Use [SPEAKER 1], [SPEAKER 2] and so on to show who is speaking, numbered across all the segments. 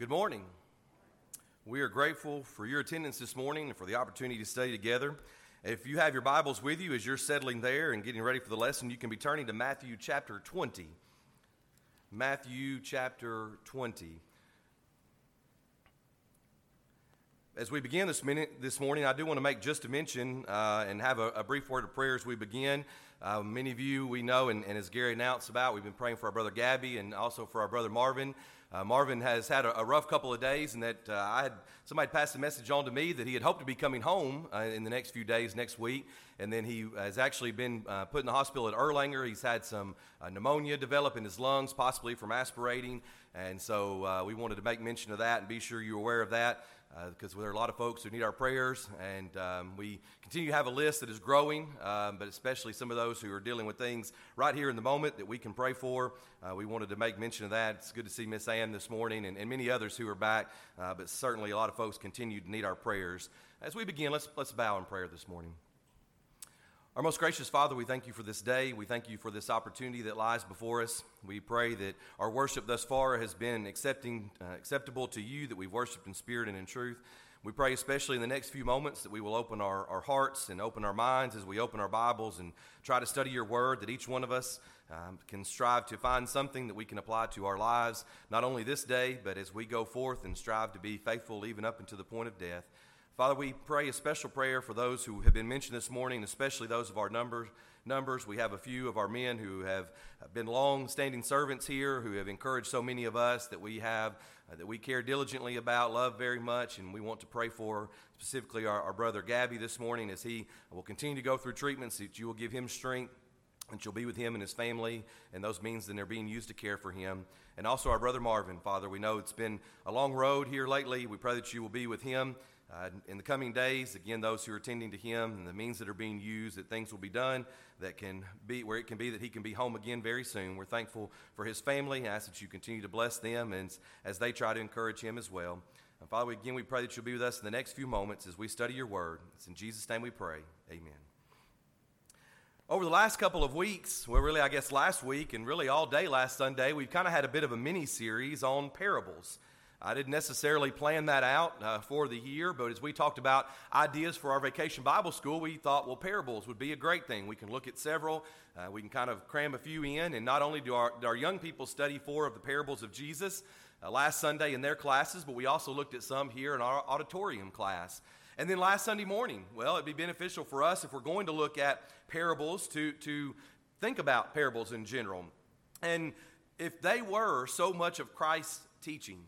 [SPEAKER 1] Good morning. We are grateful for your attendance this morning and for the opportunity to study together. If you have your Bibles with you as you're settling there and getting ready for the lesson, you can be turning to Matthew chapter 20. Matthew chapter 20. As we begin this, minute, this morning, I do want to make just a mention uh, and have a, a, brief word of prayer as we begin. Uh, many of you we know, and, and, as Gary announced about, we've been praying for our brother Gabby and also for our brother Marvin. Uh, Marvin has had a, a, rough couple of days, and that uh, I had somebody passed a message on to me that he had hoped to be coming home uh, in the next few days, next week, and then he has actually been uh, put in the hospital at Erlanger. He's had some uh, pneumonia develop in his lungs, possibly from aspirating, and so uh, we wanted to make mention of that and be sure you're aware of that because uh, there are a lot of folks who need our prayers, and um, we continue to have a list that is growing, um, but especially some of those who are dealing with things right here in the moment that we can pray for. Uh, we wanted to make mention of that. It's good to see Miss Ann this morning and, and, many others who are back, uh, but certainly a lot of folks continue to need our prayers. As we begin, let's, let's bow in prayer this morning. Our most gracious Father, we thank you for this day. We thank you for this opportunity that lies before us. We pray that our worship thus far has been accepting, uh, acceptable to you, that we've worshiped in spirit and in truth. We pray, especially in the next few moments, that we will open our, our hearts and open our minds as we open our Bibles and try to study your word, that each one of us um, can strive to find something that we can apply to our lives, not only this day, but as we go forth and strive to be faithful even up until the point of death. Father, we pray a special prayer for those who have been mentioned this morning, especially those of our numbers. Numbers. We have a few of our men who have been long-standing servants here, who have encouraged so many of us that we have uh, that we care diligently about, love very much, and we want to pray for specifically our, our brother Gabby this morning as he will continue to go through treatments. That you will give him strength and you'll be with him and his family and those means that they're being used to care for him. And also our brother Marvin, Father, we know it's been a long road here lately. We pray that you will be with him uh, in the coming days, again, those who are attending to him and the means that are being used, that things will be done that can be where it can be that he can be home again very soon. We're thankful for his family I ask that you continue to bless them and as they try to encourage him as well. And Father, again, we pray that you'll be with us in the next few moments as we study your word. It's in Jesus' name we pray. Amen. Over the last couple of weeks, well, really, I guess last week and really all day last Sunday, we've kind of had a bit of a mini series on parables. I didn't necessarily plan that out uh, for the year, but as we talked about ideas for our vacation Bible school, we thought, well, parables would be a great thing. We can look at several, uh, we can kind of cram a few in, and not only do our, do our young people study four of the parables of Jesus uh, last Sunday in their classes, but we also looked at some here in our auditorium class. And then last Sunday morning, well, it'd be beneficial for us if we're going to look at parables to, to think about parables in general. And if they were so much of Christ's teaching,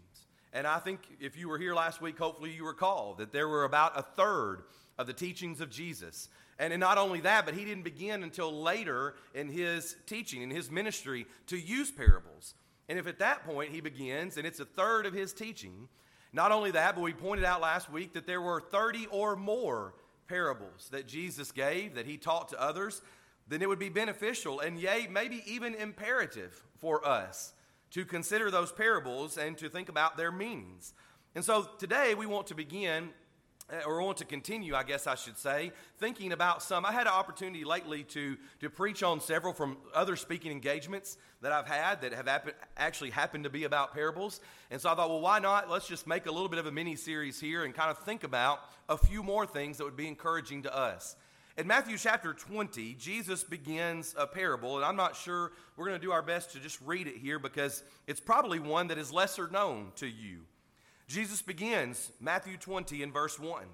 [SPEAKER 1] and I think if you were here last week, hopefully you recall that there were about a third of the teachings of Jesus. And not only that, but he didn't begin until later in his teaching, in his ministry, to use parables. And if at that point he begins, and it's a third of his teaching, not only that, but we pointed out last week that there were 30 or more parables that Jesus gave, that he taught to others, then it would be beneficial and, yea, maybe even imperative for us to consider those parables and to think about their meanings. And so today we want to begin, uh, or want to continue, I guess I should say, thinking about some. I had an opportunity lately to, to preach on several from other speaking engagements that I've had that have happen, actually happened to be about parables. And so I thought, well, why not? Let's just make a little bit of a mini series here and kind of think about a few more things that would be encouraging to us. In Matthew chapter 20, Jesus begins a parable, and I'm not sure we're going to do our best to just read it here because it's probably one that is lesser known to you. Jesus begins Matthew 20 in verse 1.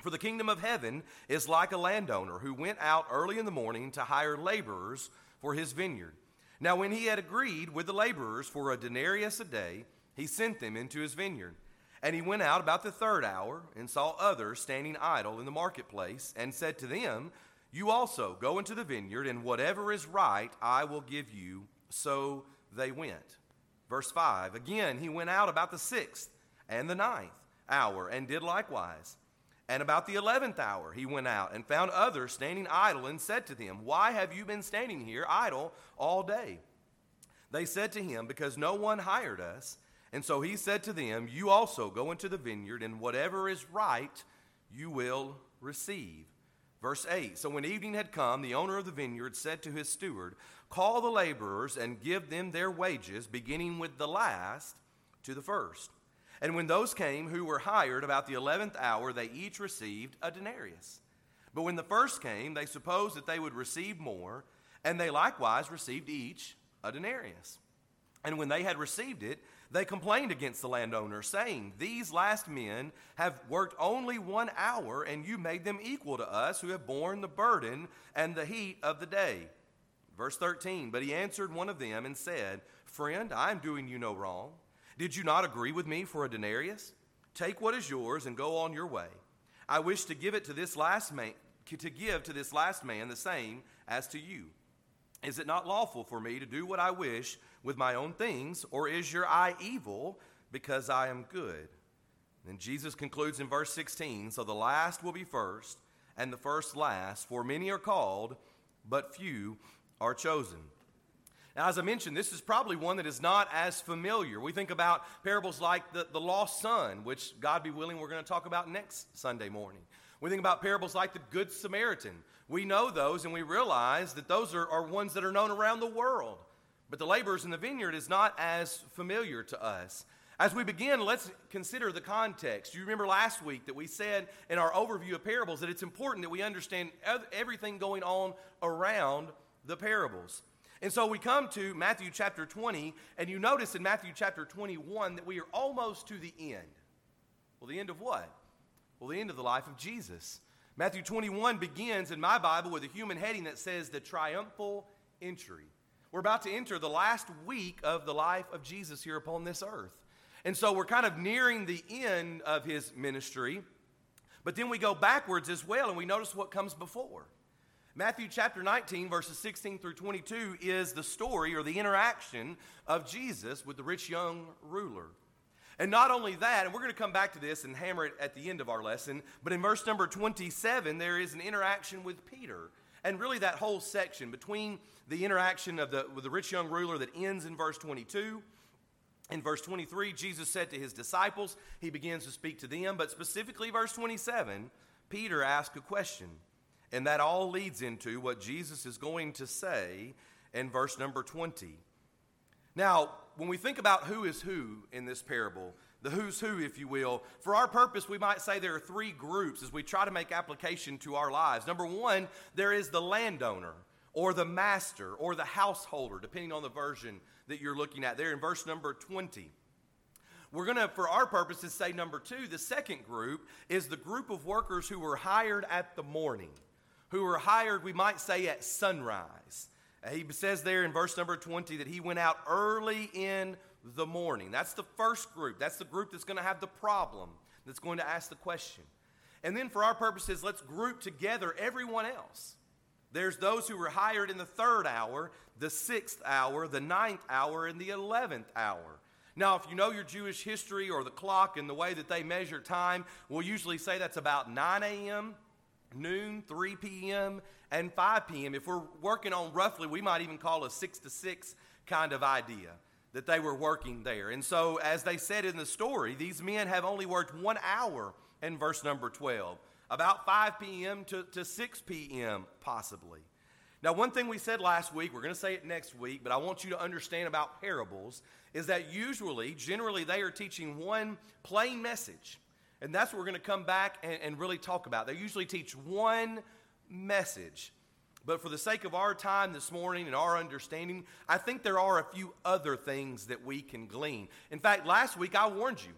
[SPEAKER 1] For the kingdom of heaven is like a landowner who went out early in the morning to hire laborers for his vineyard. Now, when he had agreed with the laborers for a denarius a day, he sent them into his vineyard. And he went out about the third hour and saw others standing idle in the marketplace and said to them, You also go into the vineyard, and whatever is right I will give you. So they went. Verse 5 Again, he went out about the sixth and the ninth hour and did likewise. And about the eleventh hour he went out and found others standing idle and said to them, Why have you been standing here idle all day? They said to him, Because no one hired us. And so he said to them, You also go into the vineyard, and whatever is right you will receive. Verse 8 So when evening had come, the owner of the vineyard said to his steward, Call the laborers and give them their wages, beginning with the last to the first. And when those came who were hired about the eleventh hour, they each received a denarius. But when the first came, they supposed that they would receive more, and they likewise received each a denarius. And when they had received it, they complained against the landowner, saying, These last men have worked only one hour, and you made them equal to us who have borne the burden and the heat of the day. Verse 13 But he answered one of them and said, Friend, I am doing you no wrong. Did you not agree with me for a denarius? Take what is yours and go on your way. I wish to give it to this last man to give to this last man the same as to you. Is it not lawful for me to do what I wish with my own things, or is your eye evil because I am good? And Jesus concludes in verse 16 So the last will be first, and the first last, for many are called, but few are chosen. Now, as I mentioned, this is probably one that is not as familiar. We think about parables like the, the lost son, which, God be willing, we're going to talk about next Sunday morning. We think about parables like the Good Samaritan. We know those and we realize that those are, are ones that are known around the world. But the laborers in the vineyard is not as familiar to us. As we begin, let's consider the context. You remember last week that we said in our overview of parables that it's important that we understand everything going on around the parables. And so we come to Matthew chapter 20, and you notice in Matthew chapter 21 that we are almost to the end. Well, the end of what? Well, the end of the life of Jesus. Matthew 21 begins in my Bible with a human heading that says the triumphal entry. We're about to enter the last week of the life of Jesus here upon this earth. And so we're kind of nearing the end of his ministry. But then we go backwards as well and we notice what comes before. Matthew chapter 19, verses 16 through 22, is the story or the interaction of Jesus with the rich young ruler. And not only that, and we're going to come back to this and hammer it at the end of our lesson, but in verse number 27, there is an interaction with Peter. And really, that whole section between the interaction of the, with the rich young ruler that ends in verse 22. In verse 23, Jesus said to his disciples, he begins to speak to them, but specifically, verse 27, Peter asked a question. And that all leads into what Jesus is going to say in verse number 20. Now, when we think about who is who in this parable, the who's who, if you will, for our purpose, we might say there are three groups as we try to make application to our lives. Number one, there is the landowner or the master or the householder, depending on the version that you're looking at there in verse number 20. We're going to, for our purposes, say number two. The second group is the group of workers who were hired at the morning, who were hired, we might say, at sunrise. He says there in verse number 20 that he went out early in the morning. That's the first group. That's the group that's going to have the problem, that's going to ask the question. And then, for our purposes, let's group together everyone else. There's those who were hired in the third hour, the sixth hour, the ninth hour, and the eleventh hour. Now, if you know your Jewish history or the clock and the way that they measure time, we'll usually say that's about 9 a.m., noon, 3 p.m., and 5 p.m. If we're working on roughly, we might even call a 6 to 6 kind of idea that they were working there. And so, as they said in the story, these men have only worked one hour in verse number 12, about 5 p.m. to, to 6 p.m., possibly. Now, one thing we said last week, we're going to say it next week, but I want you to understand about parables is that usually, generally, they are teaching one plain message. And that's what we're going to come back and, and really talk about. They usually teach one message. But for the sake of our time this morning and our understanding, I think there are a few other things that we can glean. In fact, last week I warned you.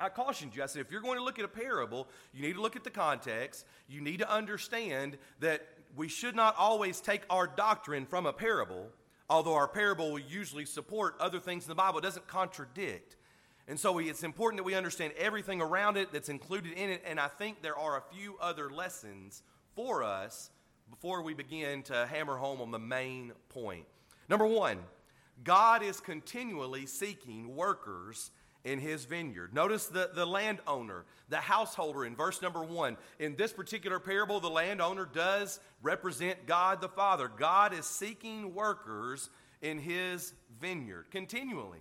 [SPEAKER 1] I cautioned you. I said, if you're going to look at a parable, you need to look at the context. You need to understand that we should not always take our doctrine from a parable, although our parable will usually support other things in the Bible. It doesn't contradict. And so it's important that we understand everything around it that's included in it. And I think there are a few other lessons for us before we begin to hammer home on the main point. Number one, God is continually seeking workers in his vineyard. Notice the, the landowner, the householder in verse number one. In this particular parable, the landowner does represent God the Father. God is seeking workers in his vineyard continually.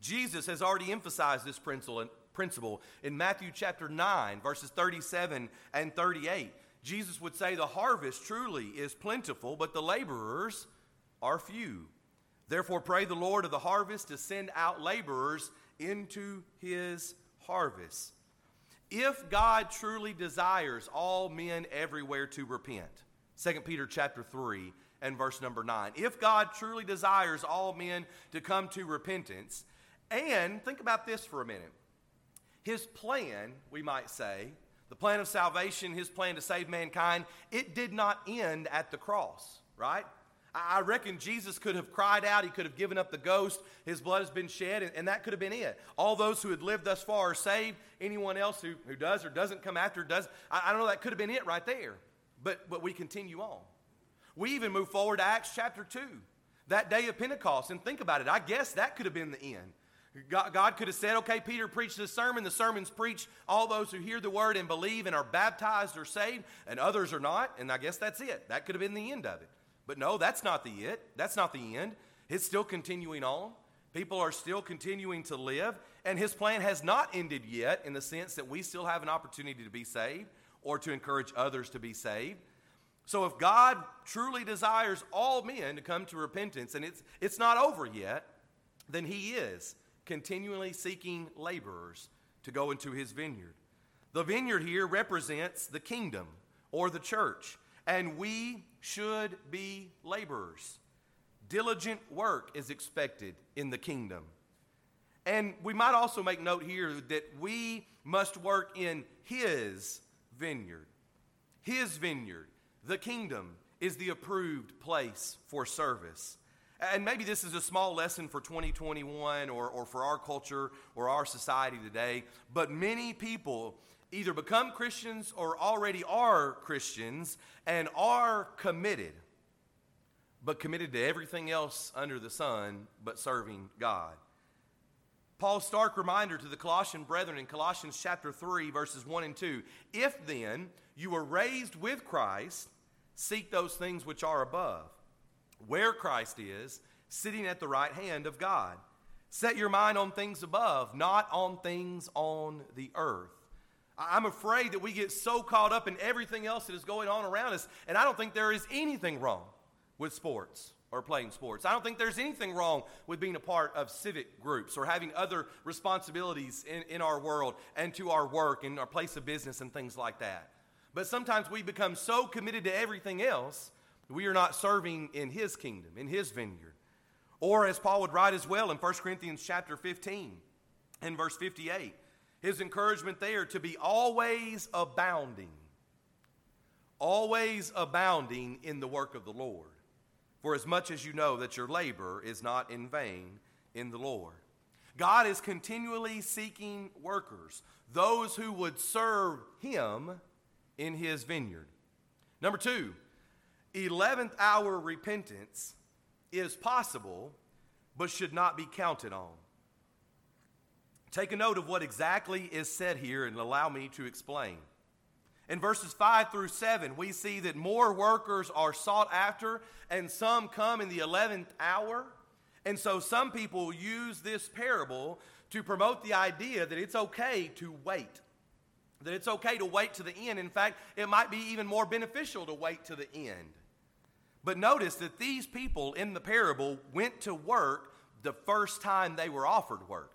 [SPEAKER 1] Jesus has already emphasized this principle in Matthew chapter 9, verses 37 and 38. Jesus would say, The harvest truly is plentiful, but the laborers are few. Therefore, pray the Lord of the harvest to send out laborers into his harvest. If God truly desires all men everywhere to repent, 2 Peter chapter 3 and verse number 9. If God truly desires all men to come to repentance, and think about this for a minute. His plan, we might say, the plan of salvation, his plan to save mankind, it did not end at the cross, right? I reckon Jesus could have cried out. He could have given up the ghost. His blood has been shed, and, that could have been it. All those who had lived thus far are saved. Anyone else who, who does or doesn't come after does. I, I don't know, that could have been it right there. But, but we continue on. We even move forward to Acts chapter 2, that day of Pentecost. And think about it. I guess that could have been the end. God, God could have said, okay, Peter preached this sermon. The sermon's preached. All those who hear the word and believe and are baptized are saved, and others are not. And I guess that's it. That could have been the end of it. But no, that's not the it. That's not the end. It's still continuing on. People are still continuing to live, and his plan has not ended yet in the sense that we still have an opportunity to be saved or to encourage others to be saved. So if God truly desires all men to come to repentance and it's, it's not over yet, then he is continually seeking laborers to go into his vineyard. The vineyard here represents the kingdom or the church, and we should be laborers. Diligent work is expected in the kingdom. And we might also make note here that we must work in His vineyard. His vineyard, the kingdom, is the approved place for service. And maybe this is a small lesson for 2021 or, or for our culture or our society today, but many people either become Christians or already are Christians and are committed, but committed to everything else under the sun but serving God. Paul's stark reminder to the Colossian brethren in Colossians chapter 3, verses 1 and 2 If then you were raised with Christ, seek those things which are above, where Christ is, sitting at the right hand of God. Set your mind on things above, not on things on the earth. I'm afraid that we get so caught up in everything else that is going on around us, and I don't think there is anything wrong with sports or playing sports. I don't think there's anything wrong with being a part of civic groups or having other responsibilities in, in our world and to our work and our place of business and things like that. But sometimes we become so committed to everything else, we are not serving in His kingdom, in His vineyard. Or as Paul would write as well in 1 Corinthians chapter 15 and verse 58 his encouragement there to be always abounding, always abounding in the work of the Lord. For as much as you know that your labor is not in vain in the Lord. God is continually seeking workers, those who would serve him in his vineyard. Number two, 11th hour repentance is possible, but should not be counted on. Take a note of what exactly is said here and allow me to explain. In verses 5 through 7, we see that more workers are sought after, and some come in the 11th hour. And so some people use this parable to promote the idea that it's okay to wait. That it's okay to wait to the end. In fact, it might be even more beneficial to wait to the end. But notice that these people in the parable went to work the first time they were offered work.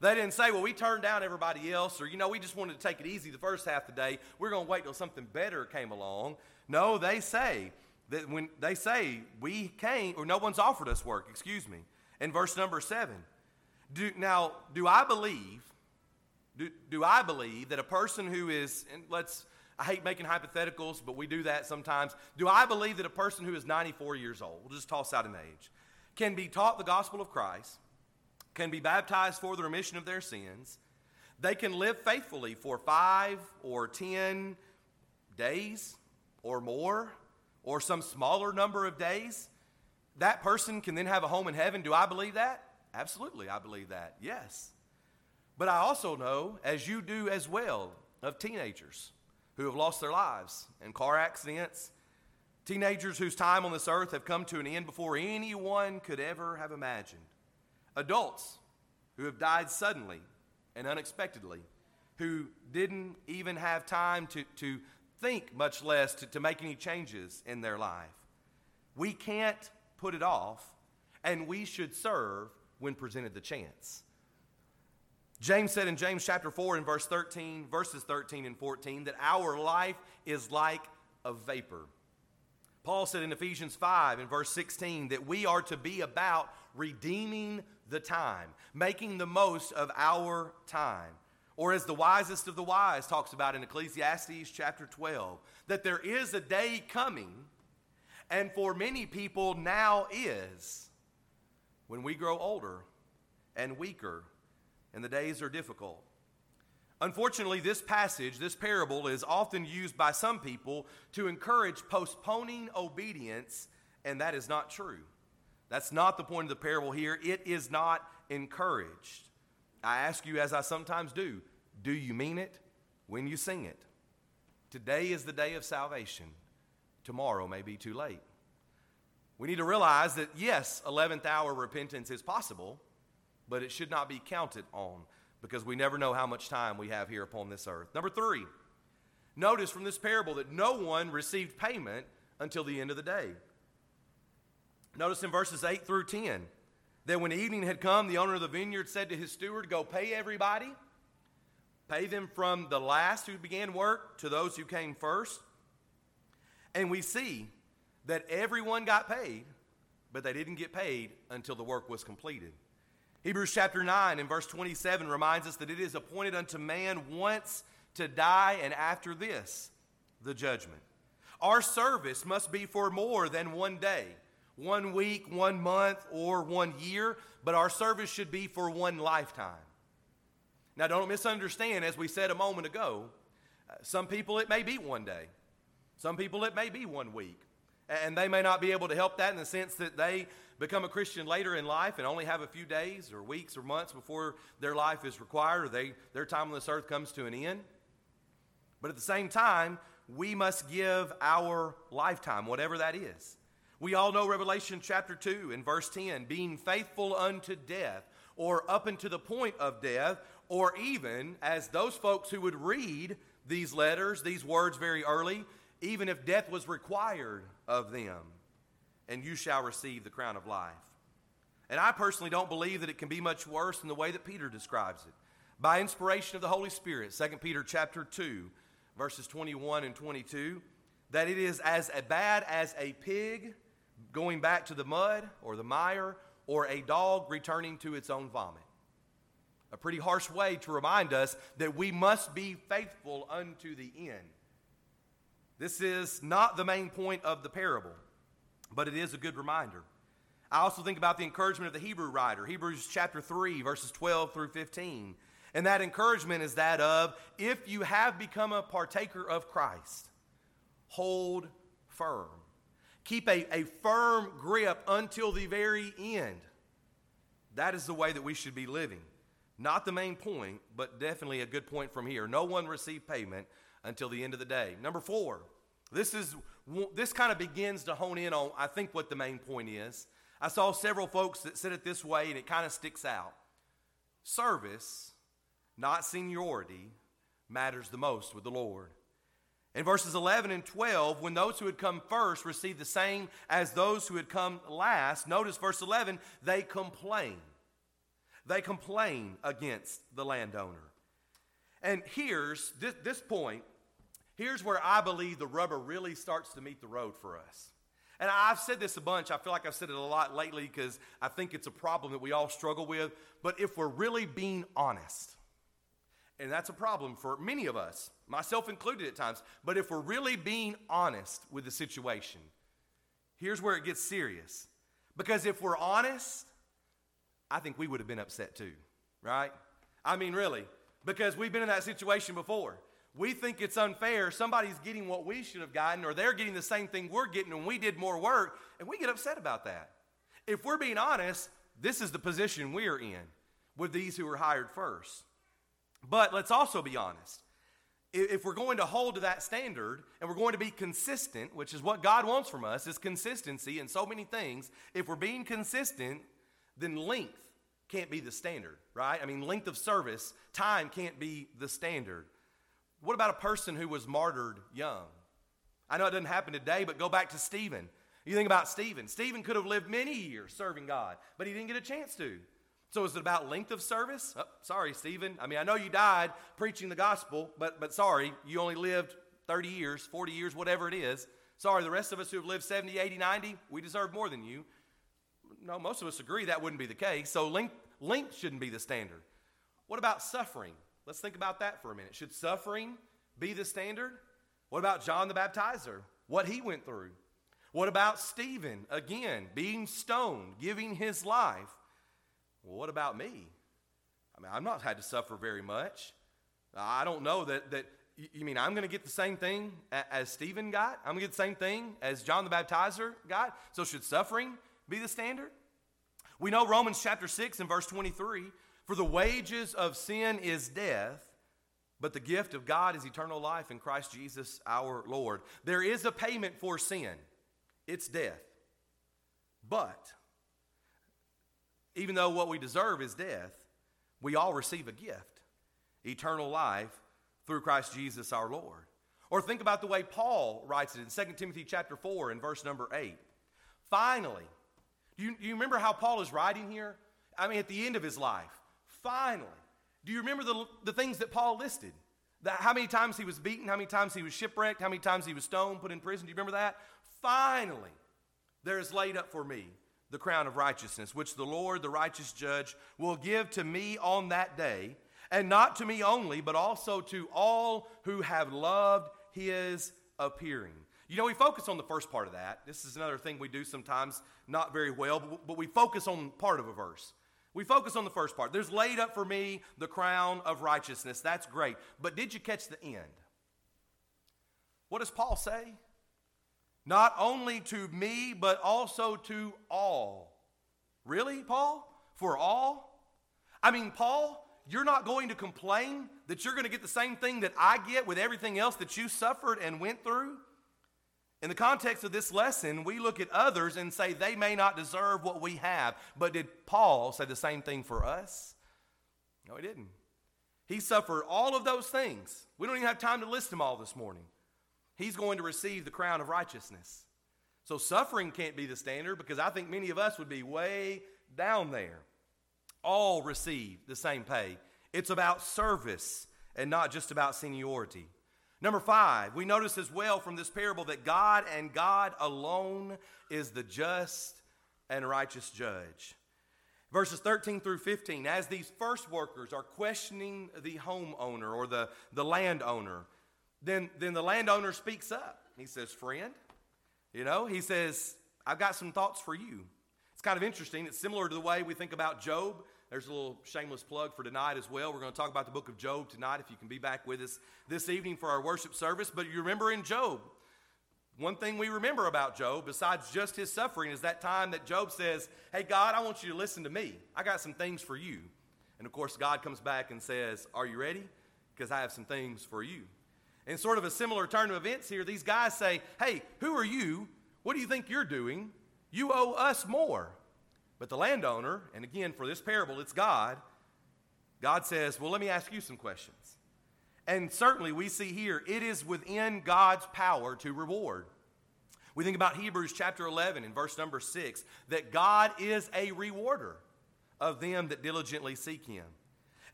[SPEAKER 1] They didn't say, well, we turned down everybody else, or, you know, we just wanted to take it easy the first half of the day. We're going to wait till something better came along. No, they say that when they say, we came, or no one's offered us work, excuse me, in verse number seven. Do, now, do I believe, do, do I believe that a person who is, and let's, I hate making hypotheticals, but we do that sometimes. Do I believe that a person who is 94 years old, we'll just toss out an age, can be taught the gospel of Christ, can be baptized for the remission of their sins. They can live faithfully for five or ten days or more, or some smaller number of days. That person can then have a home in heaven. Do I believe that? Absolutely, I believe that. Yes. But I also know, as you do as well, of teenagers who have lost their lives in car accidents, teenagers whose time on this earth have come to an end before anyone could ever have imagined adults who have died suddenly and unexpectedly, who didn't even have time to, to think, much less to, to make any changes in their life. We can't put it off, and we should serve when presented the chance. James said in James chapter 4 and verse 13, verses 13 and 14, that our life is like a vapor. Paul said in Ephesians 5 and verse 16 that we are to be about redeeming the time, making the most of our time. Or as the wisest of the wise talks about in Ecclesiastes chapter 12, that there is a day coming, and for many people now is, when we grow older and weaker and the days are difficult. Unfortunately, this passage, this parable, is often used by some people to encourage postponing obedience, and that is not true. That's not the point of the parable here. It is not encouraged. I ask you, as I sometimes do, do you mean it when you sing it? Today is the day of salvation. Tomorrow may be too late. We need to realize that, yes, 11th hour repentance is possible, but it should not be counted on because we never know how much time we have here upon this earth. Number three, notice from this parable that no one received payment until the end of the day. Notice in verses 8 through 10 that when evening had come, the owner of the vineyard said to his steward, Go pay everybody. Pay them from the last who began work to those who came first. And we see that everyone got paid, but they didn't get paid until the work was completed. Hebrews chapter 9 and verse 27 reminds us that it is appointed unto man once to die, and after this, the judgment. Our service must be for more than one day, one week, one month, or one year, but our service should be for one lifetime. Now, don't misunderstand, as we said a moment ago, uh, some people it may be one day, some people it may be one week. And they may not be able to help that in the sense that they become a Christian later in life and only have a few days or weeks or months before their life is required or they, their time on this earth comes to an end. But at the same time, we must give our lifetime, whatever that is. We all know Revelation chapter 2 and verse 10 being faithful unto death, or up unto the point of death, or even as those folks who would read these letters, these words very early, even if death was required of them, and you shall receive the crown of life. And I personally don't believe that it can be much worse than the way that Peter describes it. By inspiration of the Holy Spirit, 2 Peter chapter 2, verses 21 and 22, that it is as bad as a pig going back to the mud or the mire or a dog returning to its own vomit. A pretty harsh way to remind us that we must be faithful unto the end. This is not the main point of the parable, but it is a good reminder. I also think about the encouragement of the Hebrew writer, Hebrews chapter 3, verses 12 through 15. And that encouragement is that of if you have become a partaker of Christ, hold firm. Keep a, a firm grip until the very end. That is the way that we should be living. Not the main point, but definitely a good point from here. No one received payment until the end of the day. Number four, this is this kind of begins to hone in on I think what the main point is. I saw several folks that said it this way and it kind of sticks out. Service, not seniority, matters the most with the Lord. In verses 11 and 12, when those who had come first received the same as those who had come last, notice verse 11, they complain. They complain against the landowner. And here's this, this point Here's where I believe the rubber really starts to meet the road for us. And I've said this a bunch. I feel like I've said it a lot lately because I think it's a problem that we all struggle with. But if we're really being honest, and that's a problem for many of us, myself included at times, but if we're really being honest with the situation, here's where it gets serious. Because if we're honest, I think we would have been upset too, right? I mean, really, because we've been in that situation before we think it's unfair. Somebody's getting what we should have gotten, or they're getting the same thing we're getting, and we did more work, and we get upset about that. If we're being honest, this is the position we're in with these who were hired first. But let's also be honest. If we're going to hold to that standard and we're going to be consistent, which is what God wants from us, is consistency in so many things. If we're being consistent, then length can't be the standard, right? I mean, length of service, time can't be the standard. What about a person who was martyred young? I know it doesn't happen today, but go back to Stephen. You think about Stephen. Stephen could have lived many years serving God, but he didn't get a chance to. So is it about length of service? Oh, sorry, Stephen. I mean, I know you died preaching the gospel, but, but sorry, you only lived 30 years, 40 years, whatever it is. Sorry, the rest of us who have lived 70, 80, 90, we deserve more than you. No, most of us agree that wouldn't be the case. So length, length shouldn't be the standard. What about suffering? Let's think about that for a minute. Should suffering be the standard? What about John the Baptizer? What he went through? What about Stephen, again, being stoned, giving his life? Well, what about me? I mean, I've not had to suffer very much. I don't know that, that you mean I'm going to get the same thing as Stephen got? I'm going to get the same thing as John the Baptizer got? So should suffering be the standard? We know Romans chapter 6 and verse 23 for the wages of sin is death, but the gift of God is eternal life in Christ Jesus our Lord. There is a payment for sin, it's death. But even though what we deserve is death, we all receive a gift eternal life through Christ Jesus our Lord. Or think about the way Paul writes it in 2 Timothy chapter 4 and verse number 8. Finally, do you, you remember how Paul is writing here? I mean, at the end of his life. Finally. Do you remember the, the things that Paul listed? That how many times he was beaten, how many times he was shipwrecked, how many times he was stoned, put in prison. Do you remember that? Finally, there is laid up for me the crown of righteousness, which the Lord, the righteous judge, will give to me on that day, and not to me only, but also to all who have loved his appearing. You know, we focus on the first part of that. This is another thing we do sometimes, not very well, but we focus on part of a verse. We focus on the first part. There's laid up for me the crown of righteousness. That's great. But did you catch the end? What does Paul say? Not only to me, but also to all. Really, Paul? For all? I mean, Paul, you're not going to complain that you're going to get the same thing that I get with everything else that you suffered and went through? In the context of this lesson, we look at others and say they may not deserve what we have. But did Paul say the same thing for us? No, he didn't. He suffered all of those things. We don't even have time to list them all this morning. He's going to receive the crown of righteousness. So suffering can't be the standard because I think many of us would be way down there. All receive the same pay. It's about service and not just about seniority. Number five, we notice as well from this parable that God and God alone is the just and righteous judge. Verses 13 through 15, as these first workers are questioning the homeowner or the, the landowner, then, then the landowner speaks up. He says, Friend, you know, he says, I've got some thoughts for you. It's kind of interesting. It's similar to the way we think about Job. There's a little shameless plug for tonight as well. We're going to talk about the book of Job tonight if you can be back with us this evening for our worship service. But you remember in Job, one thing we remember about Job, besides just his suffering, is that time that Job says, Hey, God, I want you to listen to me. I got some things for you. And of course, God comes back and says, Are you ready? Because I have some things for you. In sort of a similar turn of events here, these guys say, Hey, who are you? What do you think you're doing? You owe us more. But the landowner, and again, for this parable, it's God, God says, Well, let me ask you some questions. And certainly we see here, it is within God's power to reward. We think about Hebrews chapter 11 and verse number 6 that God is a rewarder of them that diligently seek Him.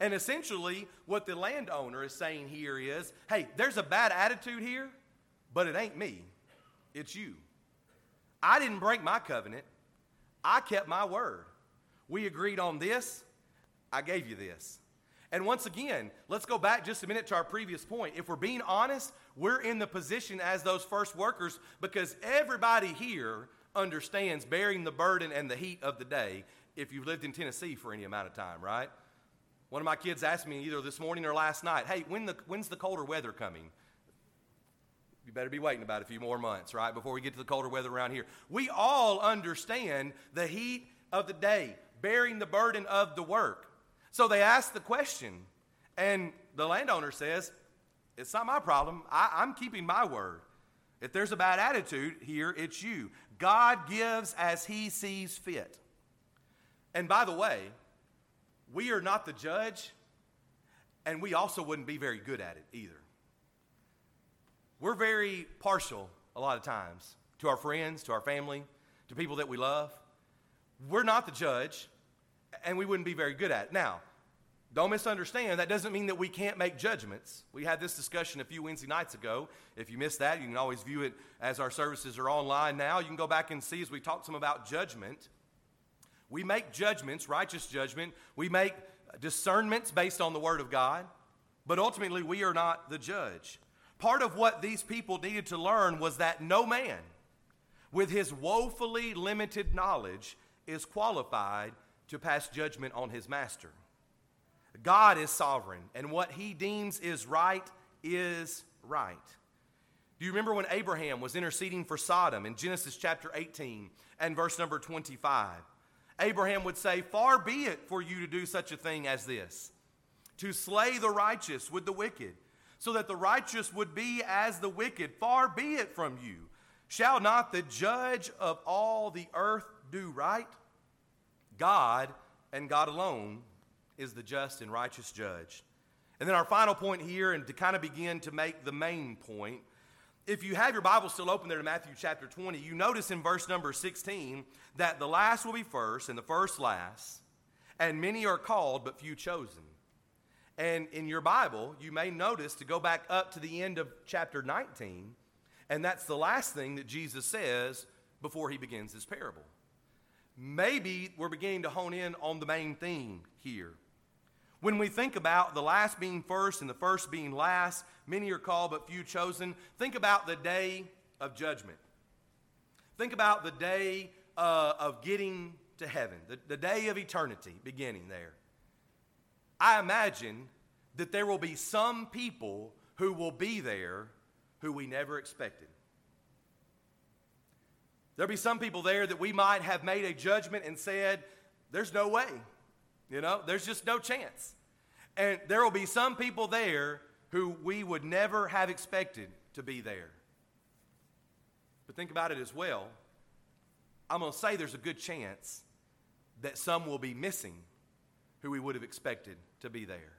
[SPEAKER 1] And essentially, what the landowner is saying here is hey, there's a bad attitude here, but it ain't me, it's you. I didn't break my covenant. I kept my word. We agreed on this, I gave you this. And once again, let's go back just a minute to our previous point. If we're being honest, we're in the position as those first workers because everybody here understands bearing the burden and the heat of the day if you've lived in Tennessee for any amount of time, right? One of my kids asked me either this morning or last night, hey, when the, when's the colder weather coming? You better be waiting about a few more months, right, before we get to the colder weather around here. We all understand the heat of the day, bearing the burden of the work. So they ask the question, and the landowner says, It's not my problem. I, I'm keeping my word. If there's a bad attitude here, it's you. God gives as he sees fit. And by the way, we are not the judge, and we also wouldn't be very good at it either. We're very partial a lot of times to our friends, to our family, to people that we love. We're not the judge, and we wouldn't be very good at it. Now, don't misunderstand, that doesn't mean that we can't make judgments. We had this discussion a few Wednesday nights ago. If you missed that, you can always view it as our services are online now. You can go back and see as we talked some about judgment. We make judgments, righteous judgment. We make discernments based on the Word of God, but ultimately we are not the judge. Part of what these people needed to learn was that no man, with his woefully limited knowledge, is qualified to pass judgment on his master. God is sovereign, and what he deems is right is right. Do you remember when Abraham was interceding for Sodom in Genesis chapter 18 and verse number 25? Abraham would say, Far be it for you to do such a thing as this, to slay the righteous with the wicked, so that the righteous would be as the wicked. Far be it from you. Shall not the judge of all the earth do right? God and God alone is the just and righteous judge. And then our final point here, and to kind of begin to make the main point, if you have your Bible still open there to Matthew chapter 20, you notice in verse number 16 that the last will be first and the first last, and many are called, but few chosen. And in your Bible, you may notice to go back up to the end of chapter 19, and that's the last thing that Jesus says before he begins his parable. Maybe we're beginning to hone in on the main theme here. When we think about the last being first and the first being last, many are called but few chosen, think about the day of judgment. Think about the day uh, of getting to heaven, the, the day of eternity beginning there. I imagine that there will be some people who will be there who we never expected. There'll be some people there that we might have made a judgment and said, There's no way. You know, there's just no chance. And there will be some people there who we would never have expected to be there. But think about it as well. I'm going to say there's a good chance that some will be missing who we would have expected to be there.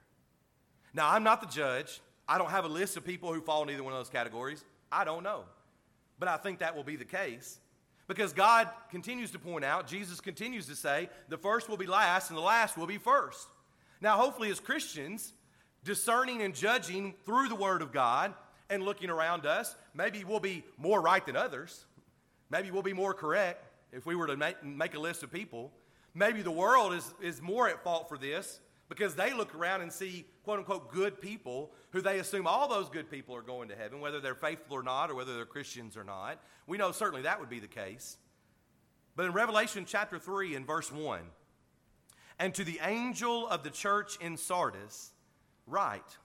[SPEAKER 1] Now, I'm not the judge. I don't have a list of people who fall in either one of those categories. I don't know. But I think that will be the case. Because God continues to point out, Jesus continues to say, the first will be last and the last will be first. Now, hopefully, as Christians, discerning and judging through the Word of God and looking around us, maybe we'll be more right than others. Maybe we'll be more correct if we were to make, make a list of people. Maybe the world is, is more at fault for this because they look around and see quote unquote good people who they assume all those good people are going to heaven, whether they're faithful or not, or whether they're Christians or not. We know certainly that would be the case. But in Revelation chapter 3 and verse 1, and to the angel of the church in Sardis, write,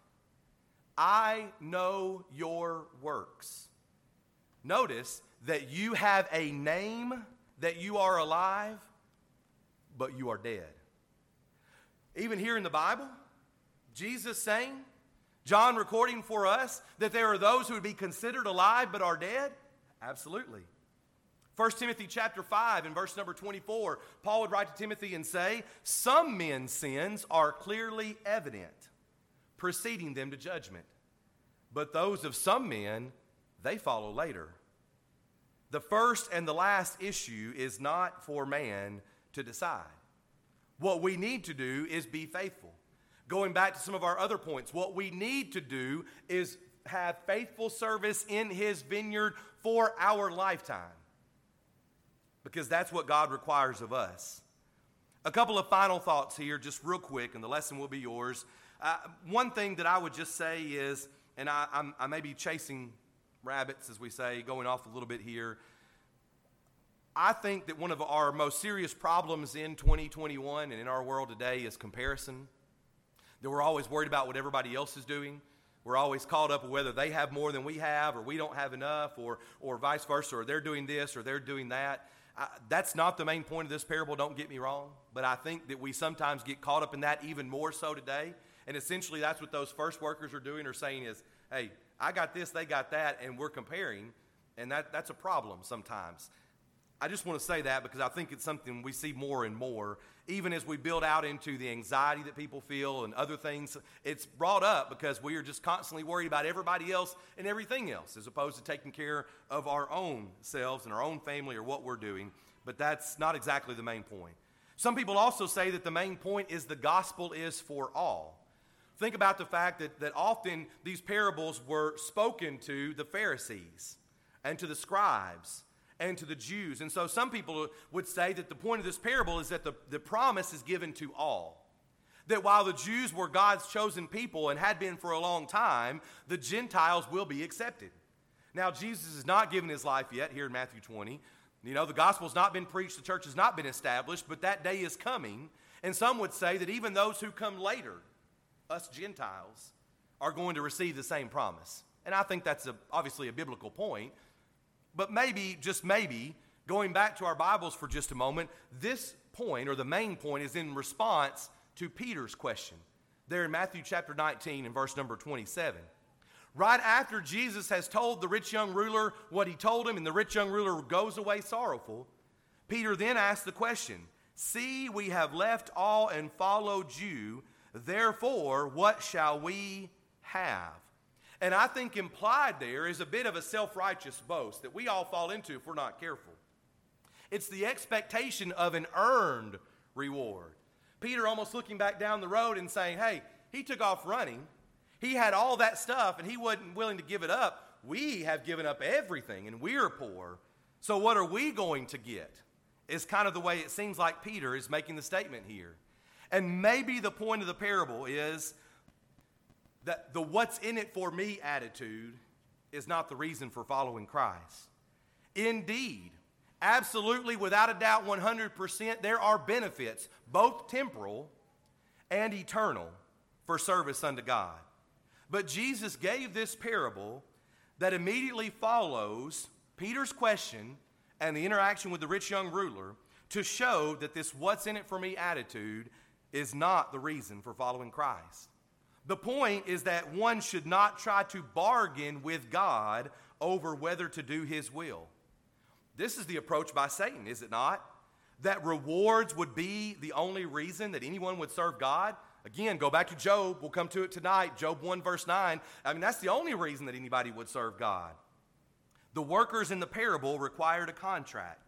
[SPEAKER 1] I know your works. Notice that you have a name, that you are alive, but you are dead. Even here in the Bible, Jesus saying, John recording for us that there are those who would be considered alive but are dead? Absolutely. 1 Timothy chapter 5 and verse number 24, Paul would write to Timothy and say, Some men's sins are clearly evident, preceding them to judgment. But those of some men, they follow later. The first and the last issue is not for man to decide. What we need to do is be faithful. Going back to some of our other points, what we need to do is have faithful service in his vineyard for our lifetime. Because that's what God requires of us. A couple of final thoughts here, just real quick, and the lesson will be yours. Uh, one thing that I would just say is, and I, I may be chasing rabbits, as we say, going off a little bit here. I think that one of our most serious problems in 2021 and in our world today is comparison. That we're always worried about what everybody else is doing. We're always caught up with whether they have more than we have, or we don't have enough, or, or vice versa, or they're doing this, or they're doing that. I, that's not the main point of this parable, don't get me wrong. But I think that we sometimes get caught up in that even more so today. And essentially, that's what those first workers are doing, or saying is, hey, I got this, they got that, and we're comparing. And that, that's a problem sometimes. I just want to say that because I think it's something we see more and more, even as we build out into the anxiety that people feel and other things. It's brought up because we are just constantly worried about everybody else and everything else, as opposed to taking care of our own selves and our own family or what we're doing. But that's not exactly the main point. Some people also say that the main point is the gospel is for all. Think about the fact that, that often these parables were spoken to the Pharisees and to the scribes and to the Jews. And so some people would say that the point of this parable is that the, the promise is given to all. That while the Jews were God's chosen people and had been for a long time, the Gentiles will be accepted. Now, Jesus has not given his life yet here in Matthew 20. You know, the gospel has not been preached, the church has not been established, but that day is coming. And some would say that even those who come later, us Gentiles, are going to receive the same promise. And I think that's a, obviously a biblical point. But maybe, just maybe, going back to our Bibles for just a moment, this point, or the main point, is in response to Peter's question there in Matthew chapter 19 and verse number 27. Right after Jesus has told the rich young ruler what he told him, and the rich young ruler goes away sorrowful, Peter then asks the question See, we have left all and followed you. Therefore, what shall we have? And I think implied there is a bit of a self righteous boast that we all fall into if we're not careful. It's the expectation of an earned reward. Peter almost looking back down the road and saying, Hey, he took off running. He had all that stuff and he wasn't willing to give it up. We have given up everything and we're poor. So what are we going to get? Is kind of the way it seems like Peter is making the statement here. And maybe the point of the parable is that the what's in it for me attitude is not the reason for following Christ. Indeed, absolutely, without a doubt, 100%, there are benefits, both temporal and eternal, for service unto God. But Jesus gave this parable that immediately follows Peter's question and the interaction with the rich young ruler to show that this what's in it for me attitude is not the reason for following Christ. The point is that one should not try to bargain with God over whether to do his will. This is the approach by Satan, is it not? That rewards would be the only reason that anyone would serve God. Again, go back to Job. We'll come to it tonight. Job 1, verse 9. I mean, that's the only reason that anybody would serve God. The workers in the parable required a contract.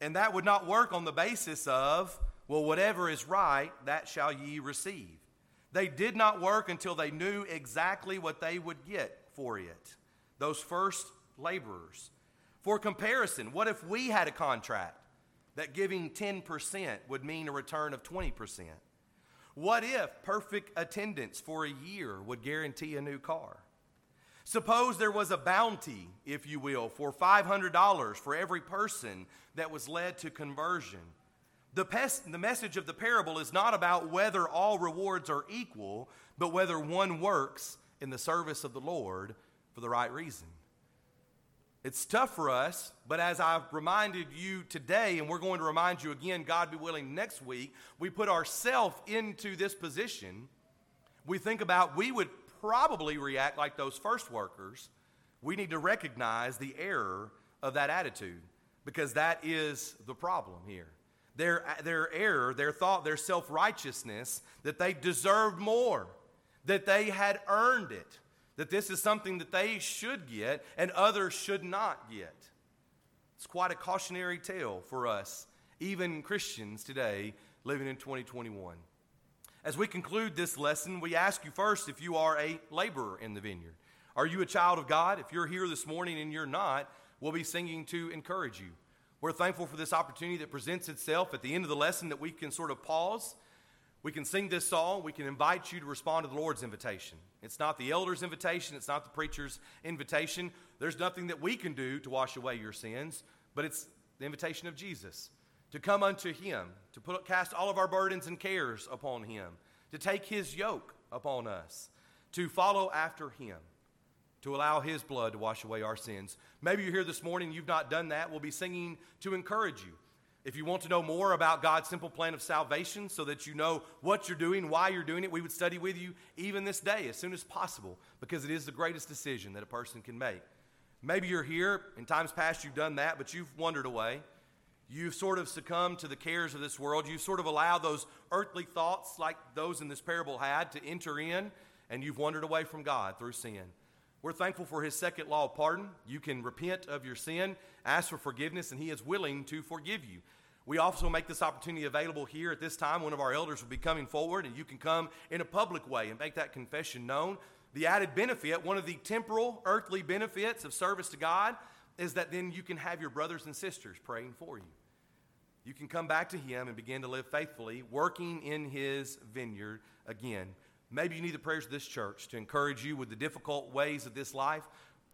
[SPEAKER 1] And that would not work on the basis of, well, whatever is right, that shall ye receive. They did not work until they knew exactly what they would get for it. Those first laborers. For comparison, what if we had a contract that giving 10% would mean a return of 20%? What if perfect attendance for a year would guarantee a new car? Suppose there was a bounty, if you will, for $500 for every person that was led to conversion. The, pest, the message of the parable is not about whether all rewards are equal, but whether one works in the service of the Lord for the right reason. It's tough for us, but as I've reminded you today, and we're going to remind you again, God be willing, next week, we put ourselves into this position. We think about we would probably react like those first workers. We need to recognize the error of that attitude because that is the problem here their, their error, their thought, their self righteousness, that they deserved more, that they had earned it, that this is something that they should get and others should not get. It's quite a cautionary tale for us, even Christians today living in 2021. As we conclude this lesson, we ask you first if you are a laborer in the vineyard. Are you a child of God? If you're here this morning and you're not, we'll be singing to encourage you. We're thankful for this opportunity that presents itself at the end of the lesson that we can sort of pause. We can sing this song. We can invite you to respond to the Lord's invitation. It's not the elder's invitation, it's not the preacher's invitation. There's nothing that we can do to wash away your sins, but it's the invitation of Jesus to come unto him, to put, cast all of our burdens and cares upon him, to take his yoke upon us, to follow after him to allow His blood to wash away our sins. Maybe you're here this morning you've not done that. We'll be singing to encourage you. If you want to know more about God's simple plan of salvation so that you know what you're doing, why you're doing it, we would study with you even this day as soon as possible because it is the greatest decision that a person can make. Maybe you're here, in times past you've done that, but you've wandered away. You've sort of succumbed to the cares of this world. You've sort of allowed those earthly thoughts, like those in this parable had, to enter in, and you've wandered away from God through sin. We're thankful for his second law of pardon. You can repent of your sin, ask for forgiveness, and he is willing to forgive you. We also make this opportunity available here at this time. One of our elders will be coming forward, and you can come in a public way and make that confession known. The added benefit, one of the temporal, earthly benefits of service to God, is that then you can have your brothers and sisters praying for you. You can come back to Him and begin to live faithfully, working in His vineyard again. Maybe you need the prayers of this church to encourage you with the difficult ways of this life.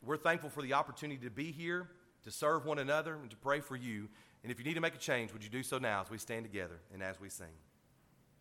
[SPEAKER 1] We're thankful for the opportunity to be here, to serve one another, and to pray for you. And if you need to make a change, would you do so now as we stand together and as we sing?